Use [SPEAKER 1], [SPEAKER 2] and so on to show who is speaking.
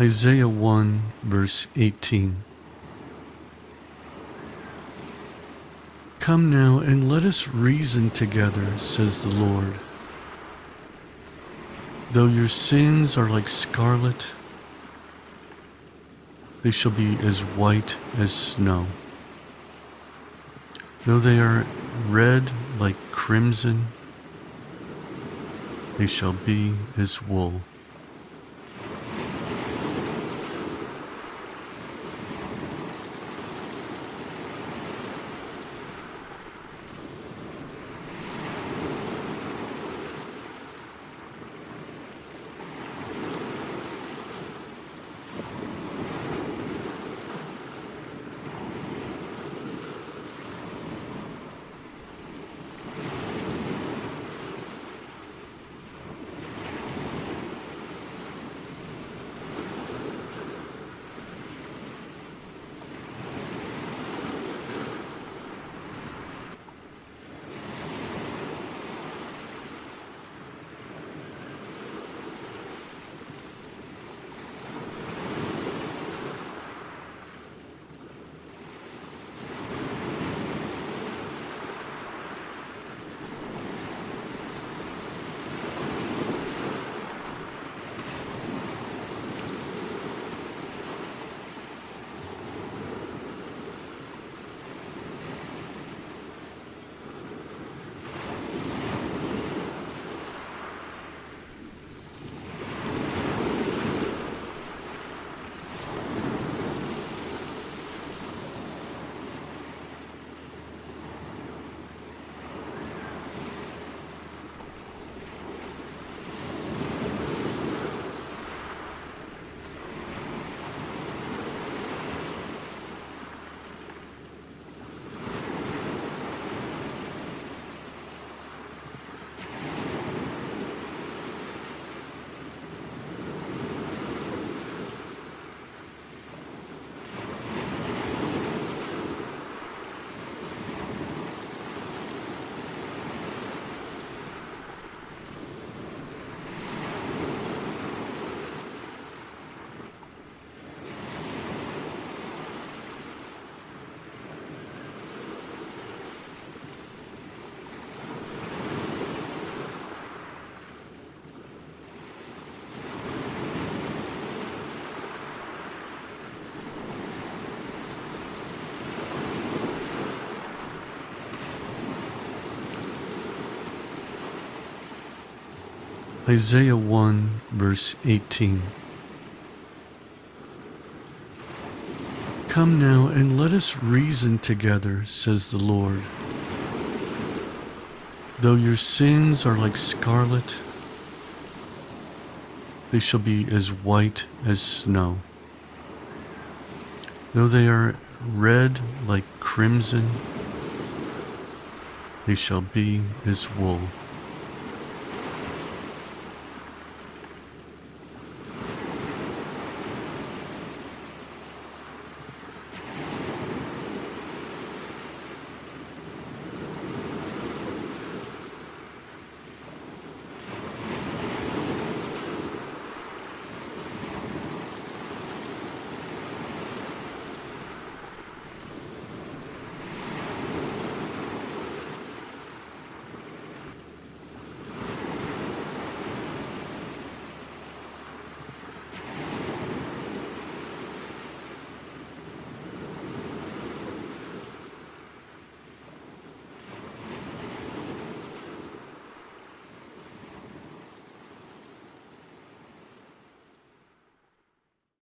[SPEAKER 1] Isaiah 1, verse 18. Come now and let us reason together, says the Lord. Though your sins are like scarlet, they shall be as white as snow. Though they are red like crimson, they shall be as wool. Isaiah 1, verse 18. Come now and let us reason together, says the Lord. Though your sins are like scarlet, they shall be as white as snow. Though they are red like crimson, they shall be as wool.